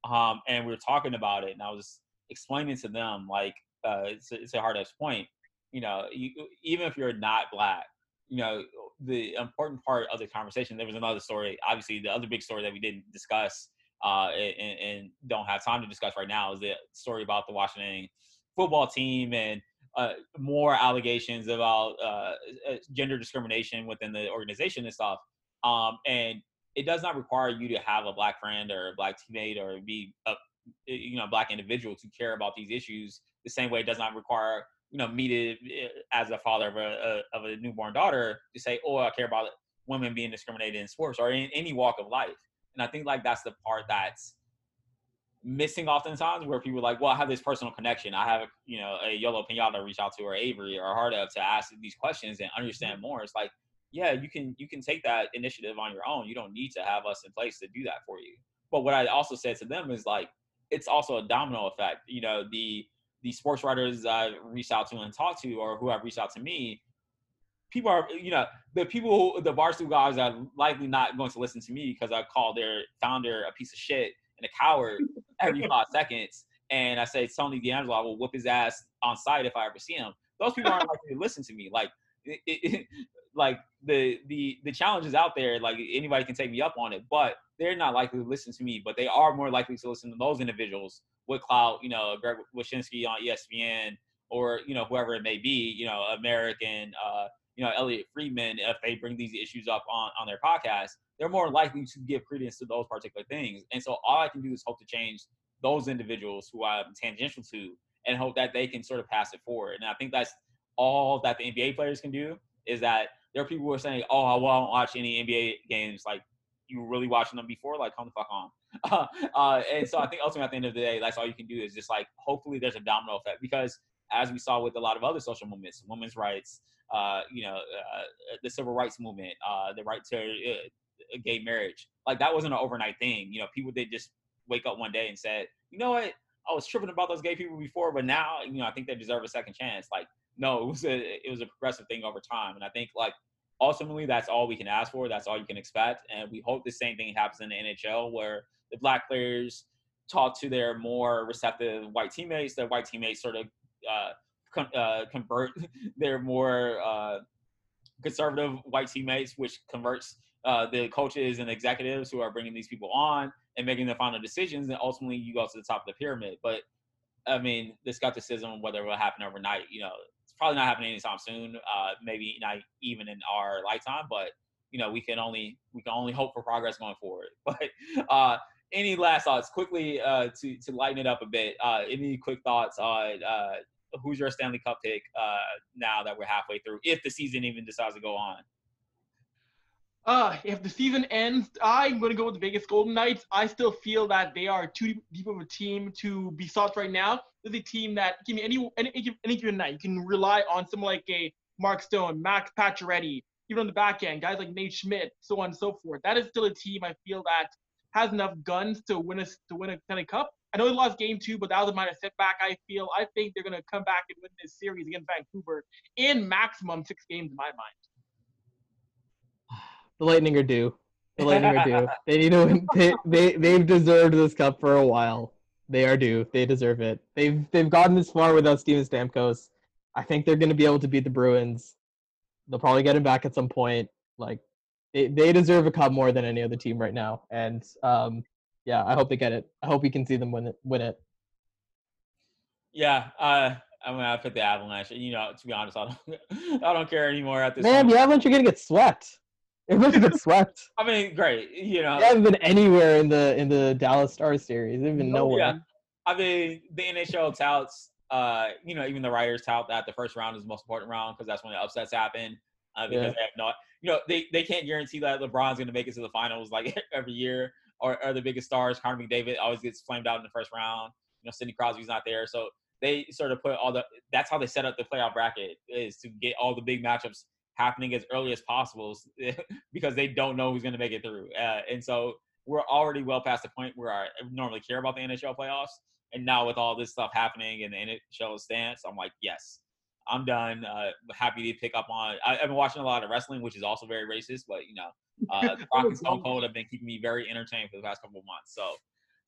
Um, and we were talking about it, and I was explaining to them like uh, it's, a, it's a hard ass point. You know, you, even if you're not black, you know, the important part of the conversation. There was another story. Obviously, the other big story that we didn't discuss uh, and, and don't have time to discuss right now is the story about the Washington football team and uh, more allegations about uh, gender discrimination within the organization and stuff. Um, and it does not require you to have a black friend or a black teammate or be a you know black individual to care about these issues the same way it does not require you know me to eh, as a father of a, of a newborn daughter to say oh i care about women being discriminated in sports or in any walk of life. And i think like that's the part that's missing oftentimes where people are like well i have this personal connection. I have you know a yellow pinata to reach out to or Avry or Hardev to ask these questions and understand mm-hmm. more. It's like yeah you can you can take that initiative on your own. You don't need to have us in place to do that for you. But what i also said to them is like it's also a domino effect. You know, the the sports writers I reached out to and talked to, or who have reached out to me, people are, you know, the people, who, the barstool guys are likely not going to listen to me because I call their founder a piece of shit and a coward every five *laughs* seconds. And I say Tony DeAngelo, I will whip his ass on site if I ever see him. Those people aren't likely to listen to me. Like, *laughs* like the the the challenge is out there. Like anybody can take me up on it, but they're not likely to listen to me. But they are more likely to listen to those individuals with clout. You know, Greg Wyshynski on ESPN or you know whoever it may be. You know, American. Uh, you know, Elliotte Friedman. If they bring these issues up on on their podcast, they're more likely to give credence to those particular things. And so all I can do is hope to change those individuals who I'm tangential to, and hope that they can sort of pass it forward. And I think that's all that the NBA players can do is that there are people who are saying, "Oh, I won't watch any NBA games." Like, you were really watching them before? Like, come the fuck on. *laughs* uh, and so I think ultimately at the end of the day, that's all you can do is just like hopefully there's a domino effect because as we saw with a lot of other social movements, women's rights, uh, you know, uh, the civil rights movement, uh, the right to uh, gay marriage, like that wasn't an overnight thing. You know, people did just wake up one day and said, you know what, I was tripping about those gay people before, but now, you know, I think they deserve a second chance. Like, no, it was a it was a progressive thing over time, and I think like ultimately that's all we can ask for. That's all you can expect, and we hope the same thing happens in the NHL where the black players talk to their more receptive white teammates. Their white teammates sort of uh, con- uh, convert *laughs* their more uh, conservative white teammates, which converts uh, the coaches and executives who are bringing these people on and making the final decisions, and ultimately you go to the top of the pyramid. But I mean, the skepticism whether it will happen overnight, you know, probably not happening anytime soon. Uh, maybe not even in our lifetime, but you know, we can only we can only hope for progress going forward. *laughs* But uh, any last thoughts quickly uh, to to lighten it up a bit? Uh, any quick thoughts on uh, who's your Stanley Cup pick uh, now that we're halfway through, if the season even decides to go on? Uh, if the season ends, I'm going to go with the Vegas Golden Knights. I still feel that they are too deep of a team to be soft right now. This is a team that give me any any any given night. You can rely on someone like a Mark Stone, Max Pacioretty, even on the back end, guys like Nate Schmidt, so on and so forth. That is still a team I feel that has enough guns to win a to win a Stanley Cup. I know they lost game two, but that was a minor setback. I feel I think they're gonna come back and win this series against Vancouver in maximum six games in my mind. The Lightning are due. The Lightning are due. *laughs* They need to win. They, they they've deserved this cup for a while. They are due. They deserve it. They've they've gotten this far without Steven Stamkos. I think they're going to be able to beat the Bruins. They'll probably get him back at some point. Like they, they deserve a cup more than any other team right now. And um, yeah, I hope they get it. I hope we can see them win it. Win it. Yeah, uh, I'm gonna put the Avalanche. You know, to be honest, I don't, *laughs* I don't care anymore at this. Man, point. the Avalanche are gonna get swept. They're going to get swept. I mean, great. You know, They haven't been anywhere in the in the Dallas Stars series. They've been No, nowhere. yeah. I mean, the NHL touts, uh, you know, even the writers tout that the first round is the most important round because that's when the upsets happen. Uh, because Yeah. they have not, you know, they, they can't guarantee that LeBron's going to make it to the finals like *laughs* every year, or, or the biggest stars. Connor McDavid always gets flamed out in the first round. You know, Sidney Crosby's not there, so they sort of put all the. That's how they set up the playoff bracket is to get all the big matchups happening as early as possible *laughs* because they don't know who's going to make it through. Uh, and so we're already well past the point where I normally care about the NHL playoffs. And now with all this stuff happening in the NHL stance, I'm like, yes, I'm done. Uh, happy to pick up on. I, I've been watching a lot of wrestling, which is also very racist, but you know, uh, *laughs* Rock and Stone Cold have been keeping me very entertained for the past couple of months. So,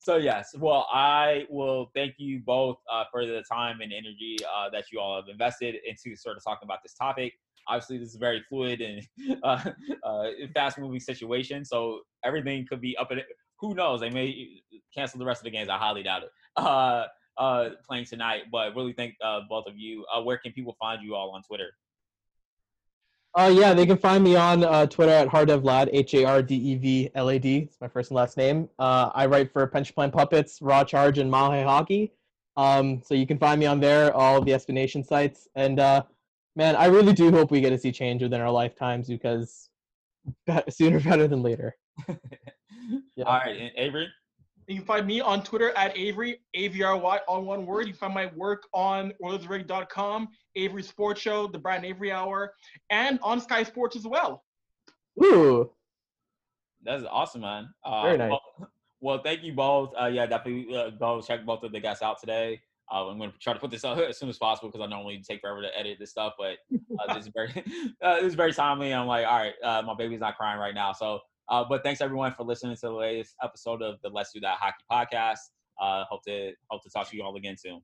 so yes. Well, I will thank you both uh, for the time and energy uh, that you all have invested into sort of talking about this topic. Obviously, this is a very fluid and *laughs* uh, uh, fast-moving situation, so everything could be up in. Who knows? They may cancel the rest of the games. I highly doubt it. Uh, uh, playing tonight, but really thank both of you. Uh, where can people find you all on Twitter? Uh, yeah, they can find me on uh, Twitter at hardevlad, H A R D E V L A D. It's my first and last name. Uh, I write for Pension Plan Puppets, Raw Charge, and High Hockey. Um, so you can find me on there, all the SB Nation sites. And uh, man, I really do hope we get to see change within our lifetimes because be- *laughs* sooner *laughs* better than later. *laughs* Yeah. All right, and Avry. You can find me on Twitter at Avry, A-V-R-Y, all one word. You can find my work on OilersReg.com, Avry Sports Show, the Brad Avry Hour, and on Sky Sports as well. Ooh, That's awesome, man. Uh, Very nice. Well, well, thank you both. Uh, yeah, definitely uh, go check both of the guests out today. Uh, I'm going to try to put this out *laughs* as soon as possible because I normally take forever to edit this stuff, but uh, this is very, *laughs* uh, this is very timely. I'm like, all right, uh, my baby's not crying right now, so. Uh, but thanks everyone for listening to the latest episode of the Let's Do That Hockey podcast. Uh, hope to hope to talk to you all again soon.